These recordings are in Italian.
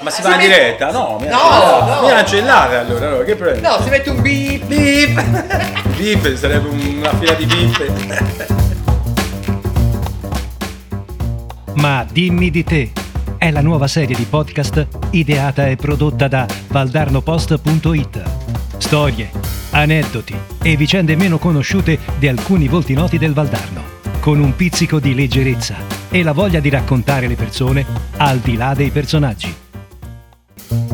Ma si va in diretta? No, mi No, no. Mi cancellate allora, allora, che problema? No, si mette un beep. Beep! Beep, sarebbe una fila di beep. Ma dimmi di te. È la nuova serie di podcast ideata e prodotta da valdarnopost.it. Storie, aneddoti e vicende meno conosciute di alcuni volti noti del Valdarno, con un pizzico di leggerezza e la voglia di raccontare le persone al di là dei personaggi. Allora,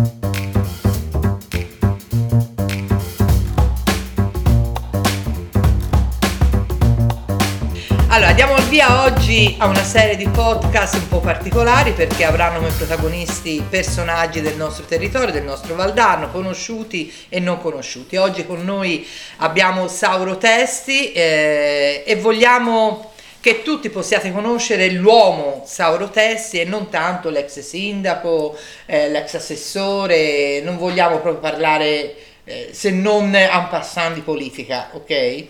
diamo il via oggi a una serie di podcast un po' particolari perché avranno come protagonisti personaggi del nostro territorio, del nostro Valdarno, conosciuti e non conosciuti. Oggi con noi abbiamo Sauro Testi eh, e vogliamo che tutti possiate conoscere l'uomo Sauro Testi e non tanto l'ex sindaco, eh, l'ex assessore, non vogliamo proprio parlare eh, se non en passant di politica, ok?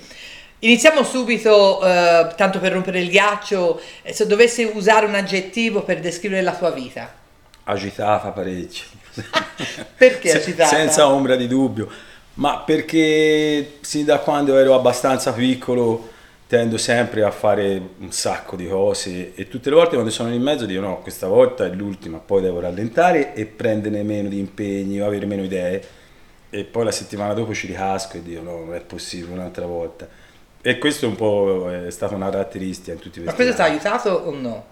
Iniziamo subito, eh, tanto per rompere il ghiaccio, eh, se dovessi usare un aggettivo per descrivere la tua vita. Agitata parecchio. Perché agitata? Senza ombra di dubbio. Ma perché sin da quando ero abbastanza piccolo tendo sempre a fare un sacco di cose e tutte le volte quando sono in mezzo dico no, questa volta è l'ultima, poi devo rallentare e prendere meno di impegni o avere meno idee e poi la settimana dopo ci ricasco e dico no, non è possibile un'altra volta. E questo un po' è stata una caratteristica in tutti Ma questi questo ti ha aiutato o no?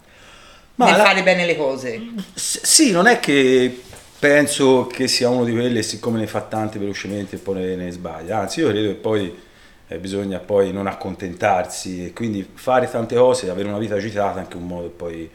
Ma Nel la- fare bene le cose. S- Sì, non è che penso che sia uno di quelli siccome ne fa tanti velocemente e poi ne, ne sbaglia, anzi io credo che poi eh, bisogna poi non accontentarsi e quindi fare tante cose, avere una vita agitata è anche un modo poi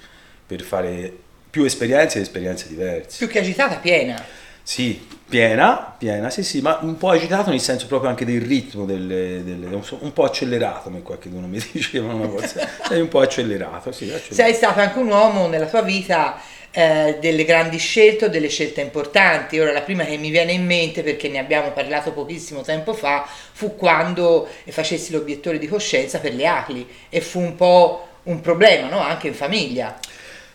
per fare più esperienze e esperienze diverse. Più che agitata, piena. Sì, piena, piena, sì sì, ma un po' agitato nel senso proprio anche del ritmo, delle, delle- un po' accelerato, come qualcuno mi diceva una volta, sei un po' accelerato, sì, accelerato. Sei stato anche un uomo nella tua vita eh, delle grandi scelte o delle scelte importanti. Ora la prima che mi viene in mente, perché ne abbiamo parlato pochissimo tempo fa, fu quando facessi l'obiettore di coscienza per le ACLI e fu un po' un problema, no? Anche in famiglia.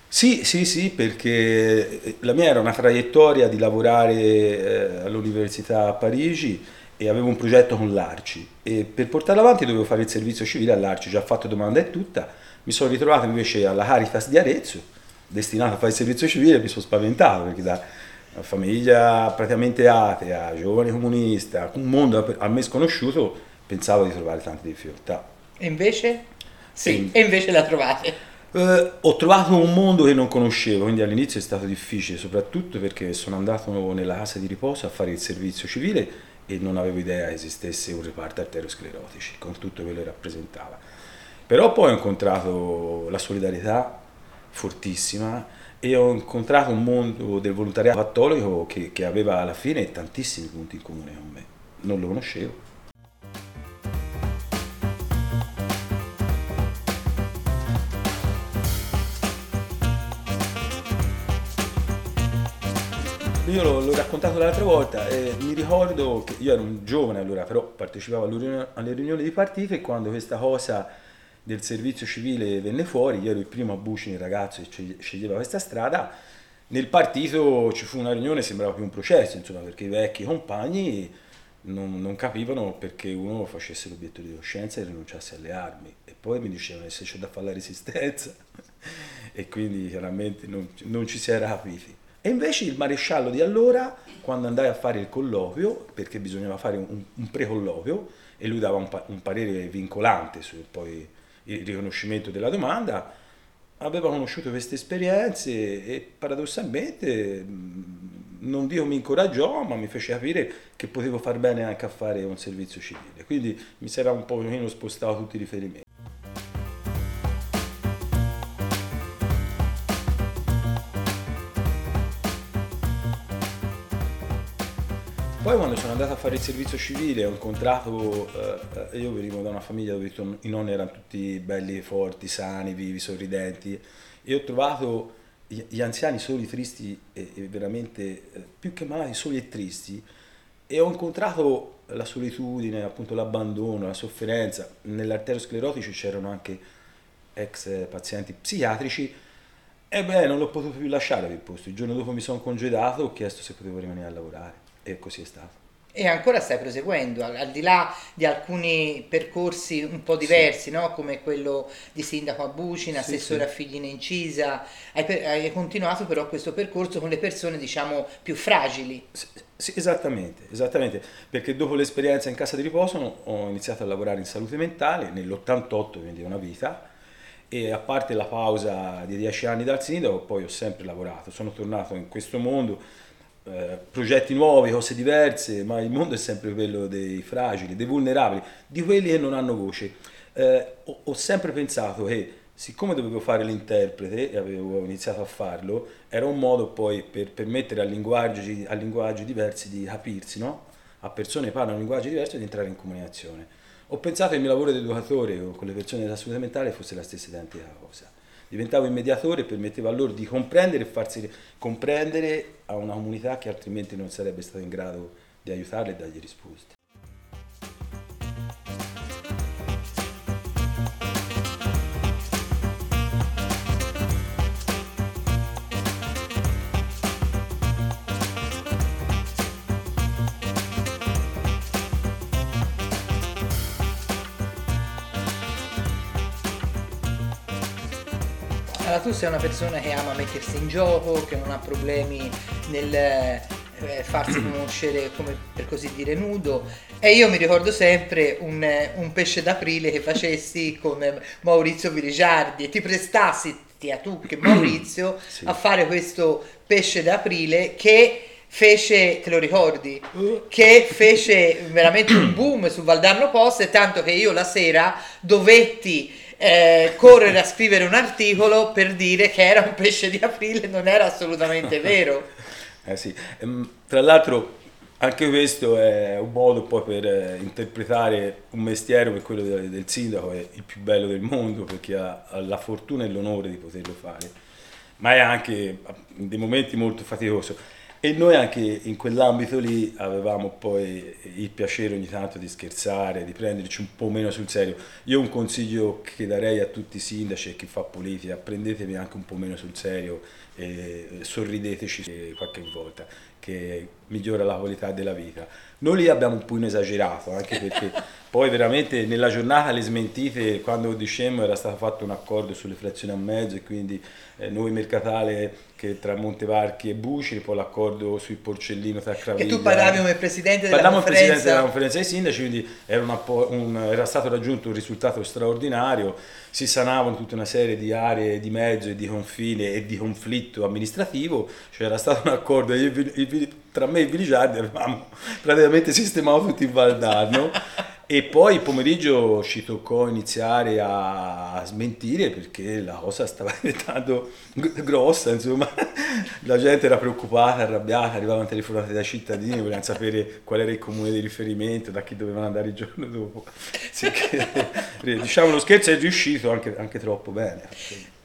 Sì, sì, sì, perché eh, la mia era una traiettoria di lavorare eh, all'università a Parigi e avevo un progetto con l'Arci e per portarlo avanti dovevo fare il servizio civile all'Arci, già fatto domanda e tutta, mi sono ritrovato invece alla Caritas di Arezzo, destinato a fare il servizio civile, mi sono spaventato perché da famiglia praticamente atea, giovane comunista, un mondo a me sconosciuto, pensavo di trovare tante difficoltà. E invece? Sì, Sì. e invece la trovate. Eh, ho trovato un mondo che non conoscevo, quindi all'inizio è stato difficile, soprattutto perché sono andato nella casa di riposo a fare il servizio civile e non avevo idea esistesse un reparto arteriosclerotici, con tutto quello che rappresentava. Però poi ho incontrato la solidarietà fortissima e ho incontrato un mondo del volontariato cattolico che, che aveva alla fine tantissimi punti in comune con me. Non lo conoscevo. Io l'ho, raccontato l'altra volta e mi ricordo che io ero un giovane allora, però partecipavo alle riunioni, alle riunioni di partito e quando questa cosa del servizio civile venne fuori, io ero il primo a Bucini, ragazzo che sceglie- sceglieva questa strada, nel partito ci fu una riunione, sembrava più un processo, insomma, perché i vecchi compagni non, non capivano perché uno facesse l'obiettivo di coscienza e rinunciasse alle armi. E poi mi dicevano se c'è da fare la resistenza. e quindi chiaramente non, non ci si era capiti. E invece il maresciallo di allora, quando andai a fare il colloquio, perché bisognava fare un, un precolloquio, e lui dava un, un parere vincolante sul poi il riconoscimento della domanda, aveva conosciuto queste esperienze e paradossalmente mh, non dico mi incoraggiò, ma mi fece capire che potevo far bene anche a fare un servizio civile. Quindi mi si era un pochino spostato tutti i riferimenti. Poi quando sono andato a fare il servizio civile ho incontrato, eh, io venivo da una famiglia dove i nonni erano tutti belli, forti, sani, vivi, sorridenti e ho trovato gli, anziani soli, tristi e, e veramente eh, più che malati, soli e tristi e ho incontrato la solitudine, appunto l'abbandono, la sofferenza. Nell'arteriosclerotici c'erano anche ex pazienti psichiatrici E beh, non l'ho potuto più lasciare quel posto. Il giorno dopo mi sono congedato, ho chiesto se potevo rimanere a lavorare e così è stato. E ancora stai proseguendo, al, al, di là di alcuni percorsi un po' diversi, sì. no? come quello di sindaco a Bucina, sì, assessore sì. a figli in incisa, hai, hai, continuato però questo percorso con le persone diciamo più fragili. Sì, esattamente, esattamente, perché dopo l'esperienza in casa di riposo ho iniziato a lavorare in salute mentale nell'88, quindi una vita, e a parte la pausa di dieci anni dal sindaco, poi ho sempre lavorato, sono tornato in questo mondo eh, progetti nuovi, cose diverse, ma il mondo è sempre quello dei fragili, dei vulnerabili, di quelli che non hanno voce. Eh, ho, ho, sempre pensato che siccome dovevo fare l'interprete e avevo iniziato a farlo, era un modo poi per permettere a linguaggi, a linguaggi diversi di capirsi, no? a persone che parlano un linguaggio diverso di entrare in comunicazione. Ho pensato che il mio lavoro di educatore con le persone della salute mentale fosse la stessa identica cosa diventavo il mediatore e permetteva a loro di comprendere e farsi comprendere a una comunità che altrimenti non sarebbe stata in grado di aiutarle e dargli risposte. Tu sei una persona che ama mettersi in gioco, che non ha problemi nel eh, farsi conoscere come per così dire nudo e io mi ricordo sempre un, un pesce d'aprile che facessi con Maurizio Virigiardi e ti prestassi a tu che Maurizio sì. a fare questo pesce d'aprile che fece, te lo ricordi? Che fece veramente un boom su Valdarno Post, tanto che io la sera dovetti eh, correre a scrivere un articolo per dire che era un pesce di aprile, non era assolutamente vero. eh sì. Ehm, tra l'altro anche questo è un modo poi per eh, interpretare un mestiere come quello del, del, sindaco, è il più bello del mondo perché ha, ha la fortuna e l'onore di poterlo fare, ma è anche in dei momenti molto faticoso. E noi anche in quell'ambito lì avevamo poi il piacere ogni tanto di scherzare, di prenderci un po' meno sul serio. Io un consiglio che darei a tutti i sindaci e chi fa politica, prendetevi anche un po' meno sul serio e sorrideteci qualche volta, che migliora la qualità della vita. Noi lì abbiamo un po' esagerato, anche perché poi veramente nella giornata le smentite, quando dicemmo era stato fatto un accordo sulle frazioni a mezzo e quindi eh, noi Mercatale che tra Montevarchi e Bucci, poi l'accordo sul porcellino tra Craviglia. E tu parlavi come presidente della conferenza. presidente della conferenza dei sindaci, quindi era, un, era, stato raggiunto un risultato straordinario, si sanavano tutta una serie di aree di mezzo e di confine e di conflitto amministrativo, cioè era stato un accordo tra me e Viligiardi avevamo praticamente sistemato tutto il Valdarno e poi il pomeriggio ci toccò iniziare a smentire perché la cosa stava diventando grossa, insomma, la gente era preoccupata, arrabbiata, arrivavano telefonate dai cittadini, volevano sapere qual era il comune di riferimento, da chi dovevano andare il giorno dopo. Che, diciamo lo scherzo è riuscito anche, anche troppo bene.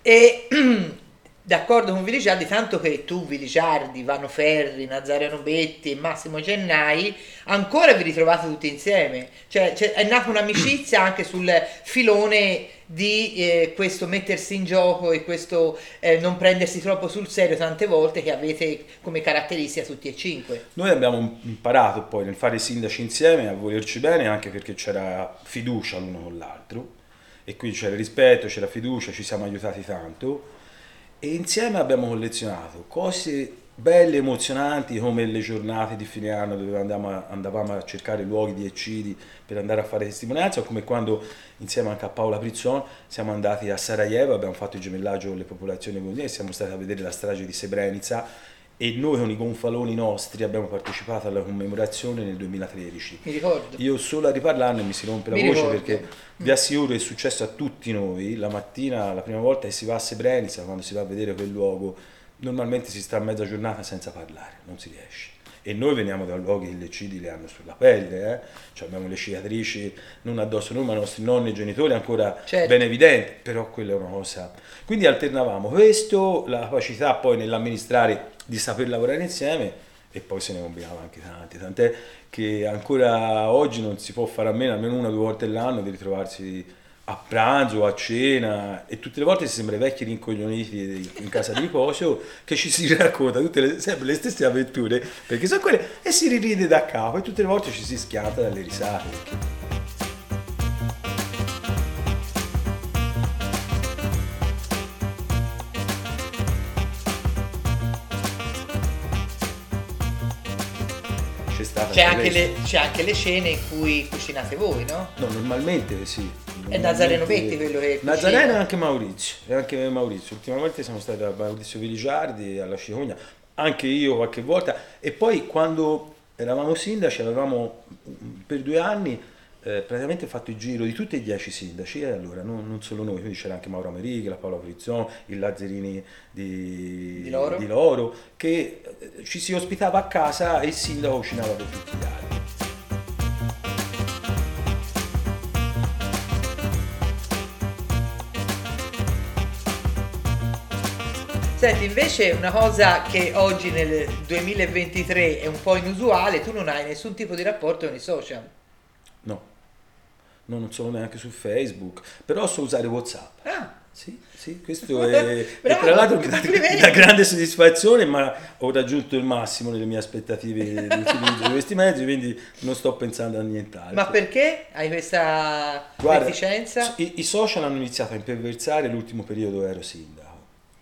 E d'accordo con Viligiardi, tanto che tu, Viligiardi, Vano Ferri, Nazariano Betti e Massimo Gennai ancora vi ritrovate tutti insieme. Cioè, cioè è nata un'amicizia anche sul filone di eh, questo mettersi in gioco e questo eh, non prendersi troppo sul serio tante volte che avete come caratteristica tutti e cinque. Noi abbiamo imparato poi nel fare i sindaci insieme a volerci bene anche perché c'era fiducia l'uno con l'altro e quindi c'era rispetto, c'era fiducia, ci siamo aiutati tanto e insieme abbiamo collezionato cose belle, emozionanti come le giornate di fine anno dove andavamo a, andavamo a cercare luoghi di eccidi per andare a fare testimonianza, o come quando insieme anche a Paola Prizzon siamo andati a Sarajevo, abbiamo fatto il gemellaggio con le popolazioni e siamo stati a vedere la strage di Srebrenica e noi con i gonfaloni nostri abbiamo partecipato alla commemorazione nel 2013. Mi ricordo. Io solo a riparlarne mi si rompe la mi voce ricordo. perché vi assicuro è successo a tutti noi, la mattina, la prima volta che si va a Srebrenica, quando si va a vedere quel luogo, normalmente si sta a mezza giornata senza parlare, non si riesce. E noi veniamo da luoghi che le cidi le hanno sulla pelle, eh? cioè abbiamo le cicatrici non addosso noi, ma i nostri nonni e genitori ancora certo. ben evidenti, però quella è una cosa. Quindi alternavamo questo, la capacità poi nell'amministrare di saper lavorare insieme e poi se ne combinava anche tanti, tant'è che ancora oggi non si può fare a meno almeno una o due volte l'anno di ritrovarsi a pranzo, a cena e tutte le volte si sembra i vecchi rincoglioniti in casa di riposo che ci si racconta tutte le, sempre le stesse avventure perché sono quelle e si riride da capo e tutte le volte ci si schianta dalle risate. C'è, C'è anche le, c'è anche le scene in cui cucinate voi, no? No, normalmente sì. È Nazareno Vetti quello che Nazareno cucina. e anche Maurizio. E anche Maurizio. Ultimamente siamo stati a Maurizio Viligiardi, alla Cicogna, anche io qualche volta. E poi quando eravamo sindaci avevamo per due anni eh, praticamente fatto il giro di tutti e dieci sindaci, e allora non, non solo noi, quindi c'era anche Mauro Amerighi, la Paola Frizzon, il Lazzarini di, Di Loro. Loro, che eh, ci si ospitava a casa e il sindaco cucinava per tutti gli altri. Senti, invece una cosa che oggi nel 2023 è un po' inusuale, tu non hai nessun tipo di rapporto con i social. No, no non sono neanche su Facebook, però so usare Whatsapp. Ah, Sì, sì, questo è, Bravo, tra l'altro mi dà, mi dà grande soddisfazione, ma ho raggiunto il massimo nelle mie aspettative di utilizzo di questi mezzi, quindi non sto pensando a nient'altro. ma perché hai questa Guarda, reticenza? I, I social hanno iniziato a imperversare l'ultimo periodo ero sindaco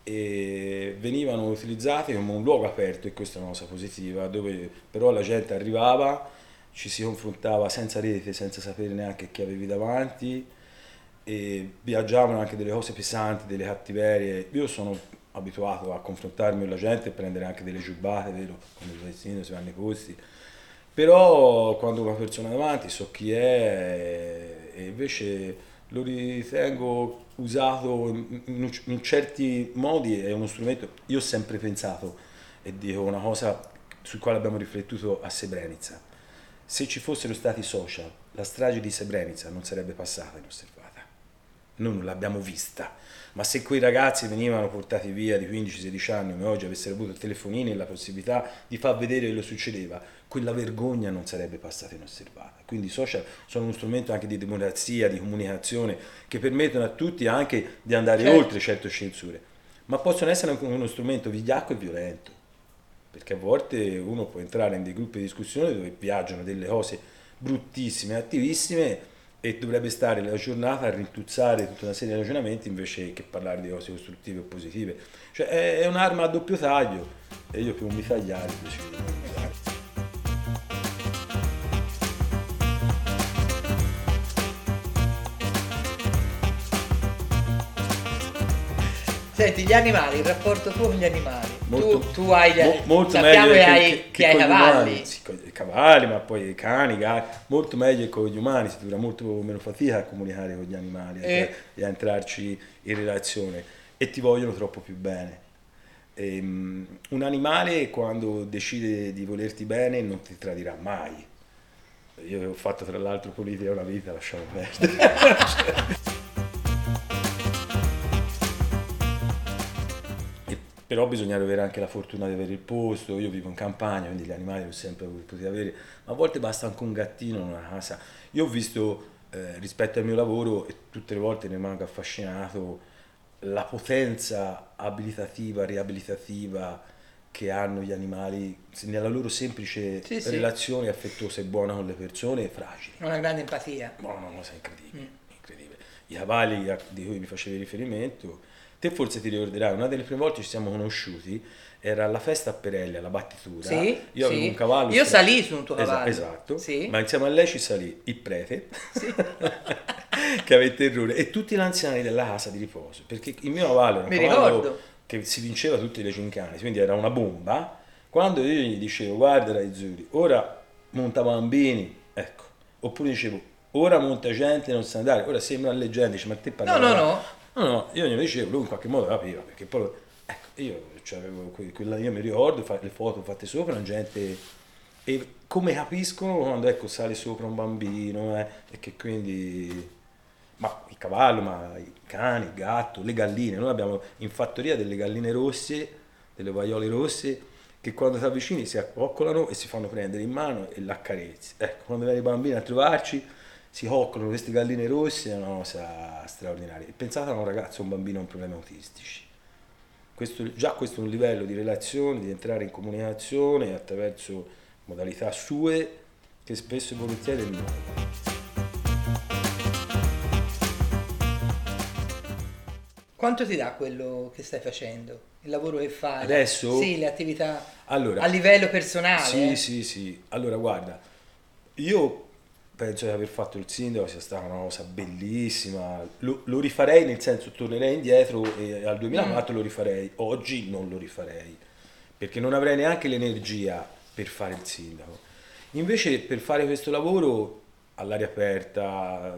e venivano utilizzati come un luogo aperto e questa è una cosa positiva, dove però la gente arrivava, ci si confrontava senza rete, senza sapere neanche chi avevi davanti e viaggiavano anche delle cose pesanti, delle cattiverie. Io sono abituato a confrontarmi con la gente e prendere anche delle giubbate, vero, come il sindaco, si vanno i posti. Però quando una persona davanti so chi è e invece lo ritengo usato in, in- in certi modi, è uno strumento. Io ho sempre pensato, e dico una cosa sul quale abbiamo riflettuto a Srebrenica, se ci fossero stati social, la strage di Srebrenica non sarebbe passata inosservata. Noi non l'abbiamo vista, ma se quei ragazzi venivano portati via di 15-16 anni come oggi avessero avuto telefonini e la possibilità di far vedere che lo succedeva, quella vergogna non sarebbe passata inosservata. Quindi i social sono uno strumento anche di democrazia, di comunicazione, che permettono a tutti anche di andare Certo. oltre certe censure, ma possono essere anche uno strumento vigliacco e violento perché a volte uno può entrare in dei gruppi di discussione dove viaggiano delle cose bruttissime, attivissime e dovrebbe stare la giornata a rintuzzare tutta una serie di ragionamenti invece che parlare di cose costruttive o positive. Cioè è, un'arma a doppio taglio e io più mi tagliare di non Senti, gli animali, il rapporto tuo con gli animali. Molto- tu, tu hai, mo- molto sappiamo meglio che hai, che- che hai gli cavalli. Sì, i cavalli, ma poi i cani, i gatti, molto meglio che con gli umani, si dura molto meno fatica a comunicare con gli animali Eh. cioè, e a entrarci in relazione e ti vogliono troppo più bene. Ehm, un animale quando decide di volerti bene non ti tradirà mai. Io ho fatto tra l'altro politica una vita, lasciamo perdere. però bisogna avere anche la fortuna di avere il posto. Io vivo in campagna, quindi gli animali li ho sempre potuti avere, ma a volte basta anche un gattino in una casa. Io ho visto eh, rispetto al mio lavoro e tutte le volte ne rimango affascinato la potenza abilitativa, riabilitativa che hanno gli animali nella loro semplice Sì, sì. relazione affettuosa e buona con le persone fragili. Una grande empatia. Una cosa incredibile, Mm. incredibile. I cavalli a- di cui mi facevi riferimento, te forse ti ricorderai, una delle prime volte ci siamo conosciuti era alla festa a Perelli, alla battitura. Sì, Io avevo sì. un cavallo. Io stra- salì su un tuo cavallo. esatto. Sì. Ma insieme a lei ci salì il prete, che aveva il terrore, e tutti gli anziani della casa di riposo, perché il mio cavallo era un Mi cavallo ricordo. che si vinceva tutte le gincane, quindi era una bomba. Quando io gli dicevo, guarda Raizzuri, ora monta bambini, ecco, oppure dicevo, ora monta gente non sa andare, ora sembra leggenda, dice, ma te parli No, no, no. No, no, io glielo dicevo, lui in qualche modo capiva, perché poi, ecco, io, cioè, quella, io mi ricordo, le foto fatte sopra, la gente, e come capiscono quando, ecco, sale sopra un bambino, eh, e che quindi, ma il cavallo, ma i cani, il gatto, le galline, noi abbiamo in fattoria delle galline rosse, delle vaiole rosse, che quando ti avvicini si accoccolano e si fanno prendere in mano e l'accarezzi. Ecco, quando vengono i bambini a trovarci, si coccolano queste galline rosse, è una cosa straordinaria. E pensate a un ragazzo, un bambino con problemi autistici. Questo, già questo è un livello di relazione, di entrare in comunicazione attraverso modalità sue che spesso e volentieri non. Quanto ti dà quello che stai facendo? Il lavoro che fai? Adesso? Sì, le attività allora, a livello personale? Sì, eh? sì, sì. Allora, guarda, io penso di aver fatto il sindaco sia stata una cosa bellissima. Lo, lo rifarei nel senso tornerei indietro e al 2004 mm. lo rifarei. Oggi non lo rifarei perché non avrei neanche l'energia per fare il sindaco. Invece per fare questo lavoro all'aria aperta,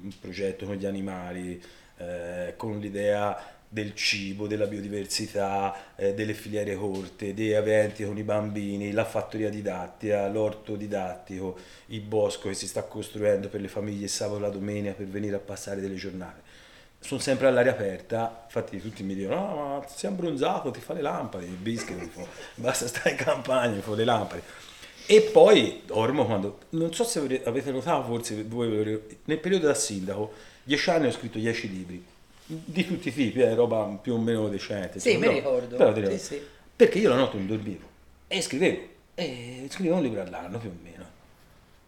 un progetto con gli animali, eh, con l'idea del cibo, della biodiversità, eh, delle filiere corte, dei eventi con i bambini, la fattoria didattica, l'orto didattico, il bosco che si sta costruendo per le famiglie sabato e la domenica per venire a passare delle giornate. Sono sempre all'aria aperta, infatti tutti mi dicono, no, ma sei abbronzato, ti fa le lampade, il biscuit, basta stare in campagna, ti fa le lampade. E poi dormo quando, non so se avete notato, forse voi, nel periodo da sindaco, dieci anni ho scritto dieci libri di tutti i tipi, è eh, roba più o meno decente. Sì, mi ricordo. Però, sì, sì. Perché io la notte non dormivo e scrivevo, e scrivevo un libro all'anno più o meno.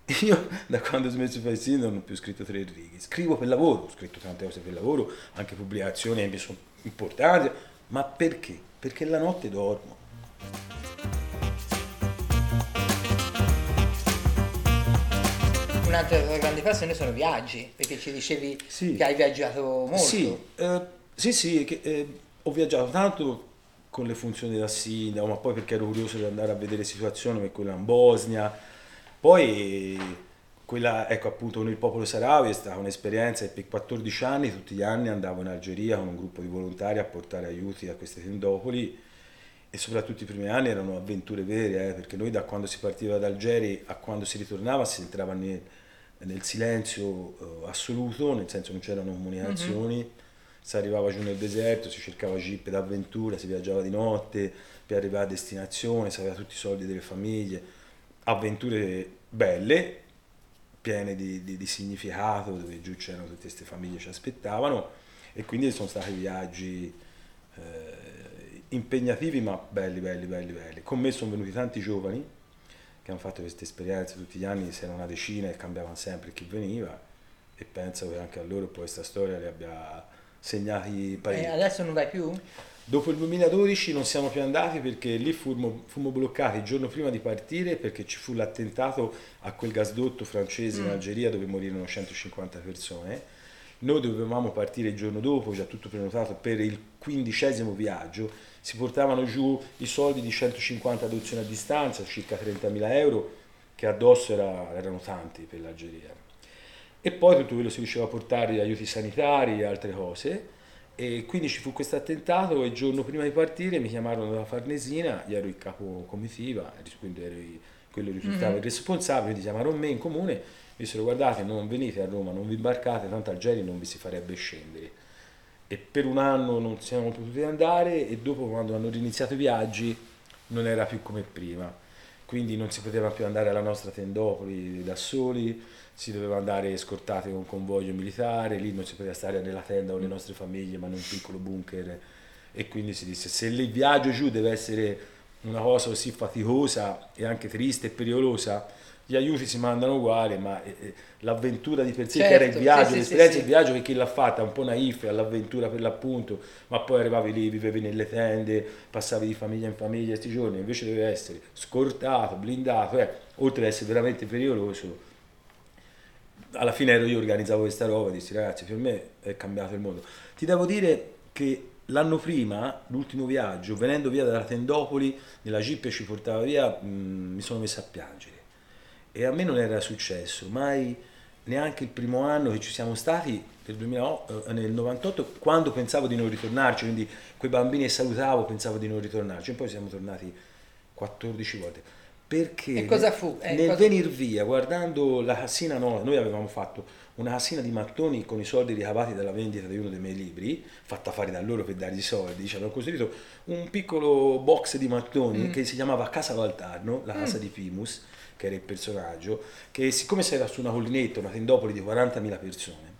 Io da quando ho smesso di fare il sindaco non ho più scritto tre righe, scrivo per lavoro, ho scritto tante cose per lavoro, anche pubblicazioni che sono importanti, ma perché? Perché la notte dormo. Un'altra grande passione sono i viaggi, perché ci dicevi sì. che hai viaggiato molto. Sì, eh, sì, sì che, eh, ho viaggiato tanto con le funzioni da sindaco, ma poi perché ero curioso di andare a vedere situazioni come quella in Bosnia. Poi quella, ecco appunto con il popolo sarawi è stata un'esperienza e per 14 anni tutti gli anni andavo in Algeria con un gruppo di volontari a portare aiuti a queste tendopoli e soprattutto i primi anni erano avventure vere, eh, perché noi da quando si partiva da Algeri a quando si ritornava si entrava nel, nel silenzio uh, assoluto, nel senso non c'erano comunicazioni, mm-hmm. si arrivava giù nel deserto, si cercava jeep d'avventura, si viaggiava di notte per arrivare a destinazione, si aveva tutti i soldi delle famiglie, avventure belle, piene di, di, di significato, dove giù c'erano tutte queste famiglie che ci aspettavano e quindi sono stati viaggi... Eh, impegnativi ma belli, belli, belli, belli. Con me sono venuti tanti giovani che hanno fatto queste esperienze tutti gli anni, se erano una decina e cambiavano sempre chi veniva e penso che anche a loro poi questa storia li abbia segnati parecchio. E adesso non vai più? Dopo il 2012 non siamo più andati perché lì fummo, fummo bloccati il giorno prima di partire perché ci fu l'attentato a quel gasdotto francese mm. in Algeria dove morirono 150 persone noi dovevamo partire il giorno dopo, già tutto prenotato per il quindicesimo viaggio, si portavano giù i soldi di 150 adozioni a distanza, circa 30.000 euro, che addosso era, erano tanti per l'Algeria. E poi tutto quello si riusciva a portare aiuti sanitari e altre cose. E quindi ci fu questo attentato e il giorno prima di partire mi chiamarono dalla Farnesina, io ero il capo comitiva, quindi ero quello risultava mm-hmm. il responsabile, quindi chiamarono me in comune dissero guardate non venite a Roma, non vi imbarcate, tanto Algeri non vi si farebbe scendere. E per un anno non siamo potuti andare e dopo quando hanno riniziato i viaggi non era più come prima. Quindi non si poteva più andare alla nostra tendopoli da soli, si doveva andare scortati con un convoglio militare, lì non si poteva stare nella tenda con le nostre famiglie ma in un piccolo bunker. E quindi si disse se il viaggio giù deve essere una cosa così faticosa e anche triste e pericolosa, gli aiuti si mandano uguali, ma eh, eh, l'avventura di per sé, certo, che era il certo, viaggio, sì, l'esperienza sì, del viaggio, che chi l'ha fatta un po' naif all'avventura per l'appunto, ma poi arrivavi lì, vivevi nelle tende, passavi di famiglia in famiglia questi giorni, invece deve essere scortato, blindato, eh, oltre ad essere veramente pericoloso. Alla fine ero io organizzavo questa roba, dissi ragazzi, per me è cambiato il mondo. Ti devo dire che l'anno prima, l'ultimo viaggio, venendo via dalla Tendopoli, nella jeep ci portava via, mh, mi sono messo a piangere e a me non era successo mai neanche il primo anno che ci siamo stati nel, 2008, eh, nel 98 quando pensavo di non ritornarci quindi quei bambini che salutavo pensavo di non ritornarci e poi siamo tornati 14 volte perché E cosa fu? Eh, nel cosa- venir via, guardando la cassina no, noi avevamo fatto una cassina di mattoni con i soldi ricavati dalla vendita di uno dei miei libri, fatta fare da loro per dargli i soldi, ci hanno costruito un piccolo box di mattoni Mm. che si chiamava Casa Valtarno, la casa di Pimus, che era il personaggio, che siccome si era su una collinetta, una tendopoli di 40.000 persone,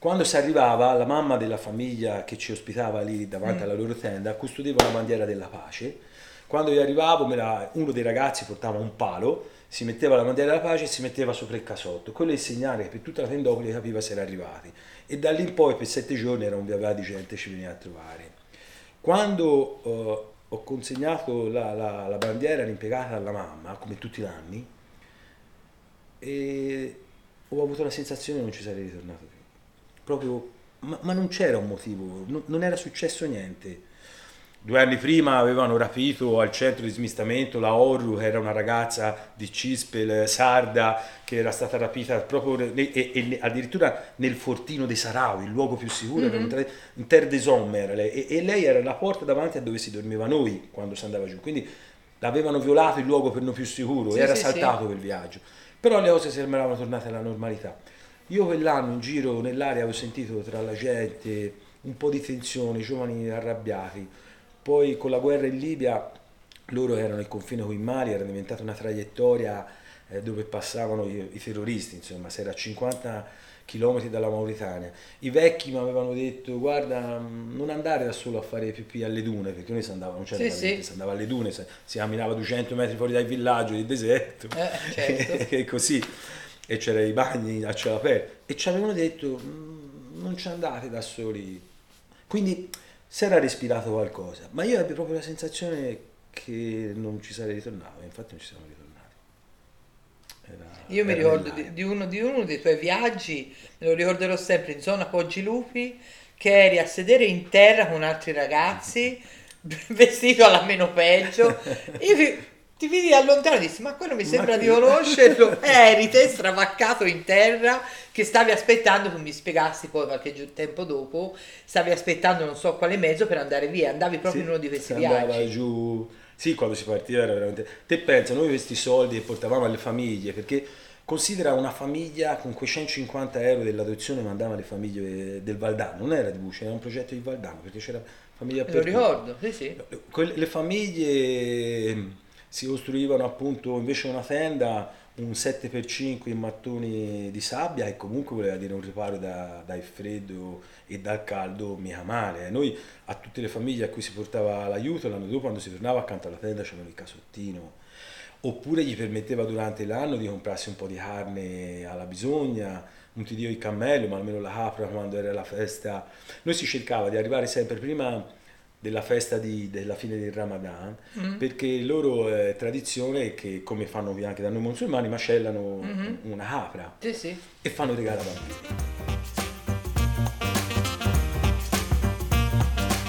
quando si arrivava, la mamma della famiglia che ci ospitava lì davanti Mm. alla loro tenda custodeva la bandiera della pace. Quando io arrivavo, me la- uno dei ragazzi portava un palo, si metteva la bandiera della pace e si metteva sopra il casotto. Quello è il segnale che per tutta la tendopoli capiva se era arrivati. E da lì in poi per sette giorni era un via via di gente ci veniva a trovare. Quando eh, ho consegnato la, la- la bandiera l'impiegata alla mamma, come tutti gli anni, e ho avuto la sensazione che non ci sarei ritornato più. Proprio, ma, ma non c'era un motivo, non, non era successo niente. Due anni prima avevano rapito al centro di smistamento la Orru, che era una ragazza di Cispel, sarda, che era stata rapita proprio e, e addirittura nel fortino dei Sarau, il luogo più sicuro, tre- in Terre des Hommes e, e lei era la porta davanti a dove si dormiva noi quando si andava giù. Quindi l'avevano violato il luogo per non più sicuro, Sì, era sì, saltato quel viaggio. Però le cose sembravano tornate alla normalità. Io quell'anno in giro nell'aria avevo sentito tra la gente un po' di tensione, giovani arrabbiati. Poi con la guerra in Libia loro erano il confine con il Mali, era diventata una traiettoria eh, dove passavano i, i terroristi, insomma, si era a 50 km dalla Mauritania. I vecchi mi avevano detto guarda mh, non andare da solo a fare pipì alle dune, perché noi si andava, non c'era Sì, sì. si andava alle dune, si, si camminava 200 metri fuori dal villaggio, del deserto, Eh, certo. e così, e c'erano i bagni a cielo aperto. E ci avevano detto "Mm, non ci andate da soli. Quindi si era respirato qualcosa, ma io ebbi proprio la sensazione che non ci sarei ritornato, infatti non ci siamo ritornati. Era- Io mi ricordo di, di uno, di uno dei tuoi viaggi, me lo ricorderò sempre in zona Poggi Lupi, che eri a sedere in terra con altri ragazzi, vestito alla meno peggio. Io ti vidi da lontano e dissi, ma quello mi sembra di conoscerlo. Eh, eri te stravaccato in terra che stavi aspettando che mi spiegassi poi qualche tempo dopo, stavi aspettando non so quale mezzo per andare via, andavi proprio Sì, in uno di questi si andava viaggi. giù. Sì, quando si partiva era veramente. Te pensa, noi questi soldi che portavamo alle famiglie, perché considera una famiglia con quei 150 euro dell'adozione mandava alle famiglie del Valdano, non era di Buce, era un progetto di Valdano, perché c'era famiglia per lo ricordo, sì sì. Le famiglie si costruivano appunto invece una tenda un 7x5 in mattoni di sabbia e comunque voleva dire un riparo da- dal freddo e dal caldo mica male. Noi a tutte le famiglie a cui si portava l'aiuto l'anno dopo quando si tornava accanto alla tenda c'avevano il casottino oppure gli permetteva durante l'anno di comprarsi un po' di carne alla bisogna, non ti dico il cammello, ma almeno la capra quando era la festa. Noi si cercava di arrivare sempre prima della festa di- della fine del Ramadan, Mm. perché loro è tradizione che, come fanno anche da noi musulmani, macellano Mhm. una capra Sì sì. e fanno regalo ai bambini.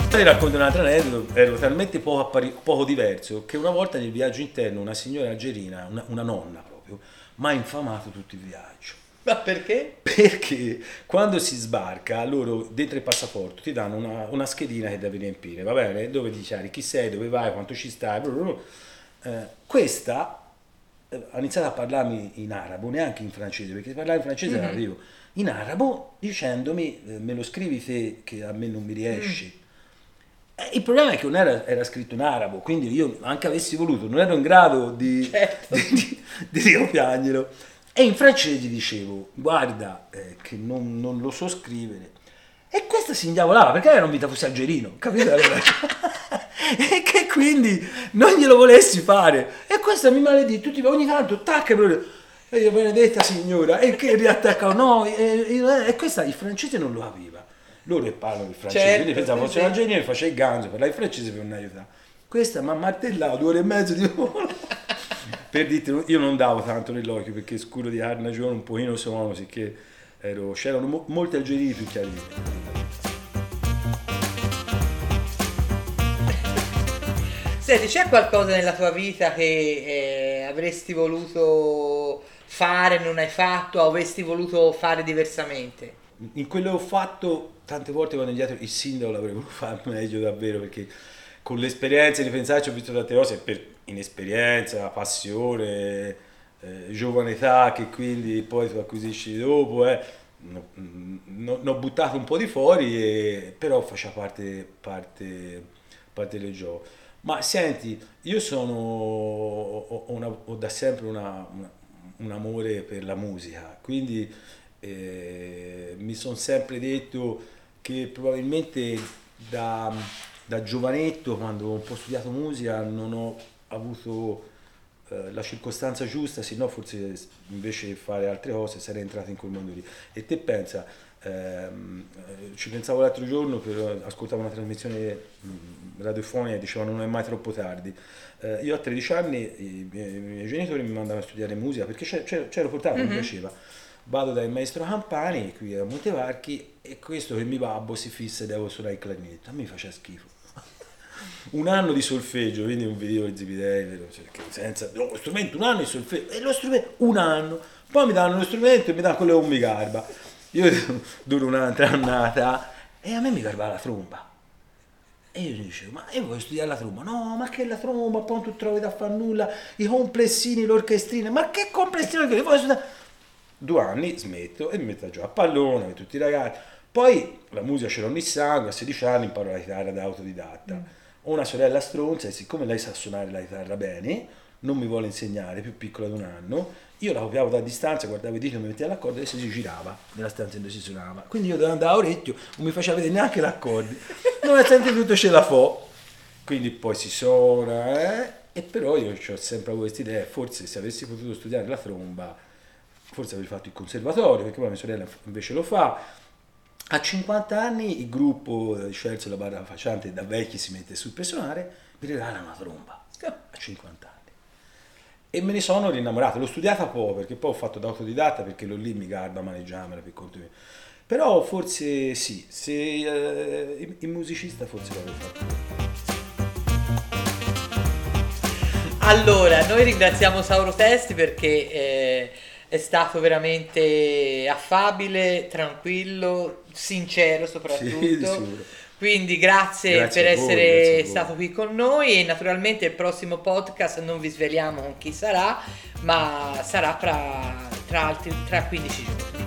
Ti racconto un altro aneddoto, ero talmente poco, appari- poco diverso che una volta nel viaggio interno una signora algerina, una, una nonna proprio, mi ha infamato tutto il viaggio. Ma perché? Perché quando si sbarca, loro dentro il passaporto ti danno una, una schedina che devi riempire, va bene? Dove dichiari chi sei, dove vai, quanto ci stai. Eh, questa eh, ha iniziato a parlarmi in arabo, neanche in francese, perché se parlare in francese non arrivo. In arabo dicendomi, eh, me lo scrivi te che a me non mi riesci. Eh, Il problema è che non era, era scritto in arabo, quindi io anche avessi voluto, non ero in grado di, Certo. di, di, di. E in francese gli dicevo, guarda, eh, che non, non lo so scrivere. E questa si indiavolava perché era un vita fosse algerino, capito? E che quindi non glielo volessi fare. E questa mi maledì, tutti ogni tanto tacca proprio. E io benedetta signora, e che riattaccano, no, e, e- e questa il francese non lo capiva. Loro parlano il francese, Certo, quindi pensavo fosse un algerino e faceva il ganzo, parlava il francese per non aiutare. Questa mi ha martellato due ore e mezzo di volo. Per dirti, io non davo tanto nell'occhio perché scuro di carnagione, un pochino sono, sicché ero, c'erano mo- molti algerini più chiari. Senti, c'è qualcosa nella tua vita che eh, avresti voluto fare, non hai fatto, o avresti voluto fare diversamente? In quello che ho fatto, tante volte quando indietro il sindaco l'avrei voluto fare meglio davvero perché con l'esperienza di pensarci ho visto tante cose per inesperienza, passione, eh, giovane età che quindi poi tu acquisisci dopo, eh. ne ho buttato un po' di fuori, e, però faceva parte, parte, parte del gioco. Ma senti, io sono, ho, una, ho da sempre una, una, un amore per la musica, quindi eh, mi sono sempre detto che probabilmente da, da, giovanetto, quando ho un po' studiato musica, non ho avuto eh, la circostanza giusta, se no forse invece di fare altre cose sarei entrato in quel mondo lì. E te pensa, ehm, ci pensavo l'altro giorno, per, ascoltavo una trasmissione radiofonica e dicevano non è mai troppo tardi. Eh, io a 13 anni i miei, i miei, genitori mi mandavano a studiare musica perché c'ero portato, mm-hmm. mi mhm. piaceva vado dal maestro Campani qui a Montevarchi e questo che mi babbo si fissa e devo suonare il clarinetto a me faceva schifo un anno di solfeggio quindi non vedevo i zibidei cioè, senza lo strumento un anno di solfeggio e lo strumento un anno poi mi danno lo strumento e mi danno quello che non mi garba io duro un'altra annata e a me mi garba la tromba e io dicevo, ma io voglio studiare la tromba. No, ma che la tromba, poi non tu trovi da fare nulla, i complessini, l'orchestrina. Ma che complessini? Che voglio studiare? due anni smetto e mi metto giocare a pallone con tutti i ragazzi. Poi la musica ce l'ho nel sangue, a 16 anni imparo la chitarra da autodidatta. Mm. Ho una sorella stronza e siccome lei sa suonare la chitarra bene, non mi vuole insegnare, più piccola di un anno, io la copiavo da distanza, guardavo i diti, mi metteva l'accordo e si girava nella stanza dove si suonava. Quindi io dovevo andare a orecchio, non mi faceva vedere neanche l'accordo. Non è sempre tutto ce la fo. Quindi poi si suona, eh? E però io ho sempre avuto questa idea, forse se avessi potuto studiare la tromba forse avrei fatto il conservatorio, perché poi mia sorella invece lo fa. A 50 anni il gruppo di Scelzo la barra facciante da vecchi si mette sul personale, mi regala una tromba a 50 anni. E me ne sono rinnamorato, l'ho studiata poco perché poi ho fatto da autodidatta perché l'ho lì mi garba maneggiarmela per conto mio. Però forse sì, se eh, il musicista forse l'avrei fatto. Allora, noi ringraziamo Sauro Testi perché eh, è stato veramente affabile, tranquillo, sincero soprattutto. Sì, Quindi grazie, grazie per essere voi, stato qui con noi e naturalmente il prossimo podcast non vi sveliamo con chi sarà, ma sarà tra, tra, altri, tra 15 giorni.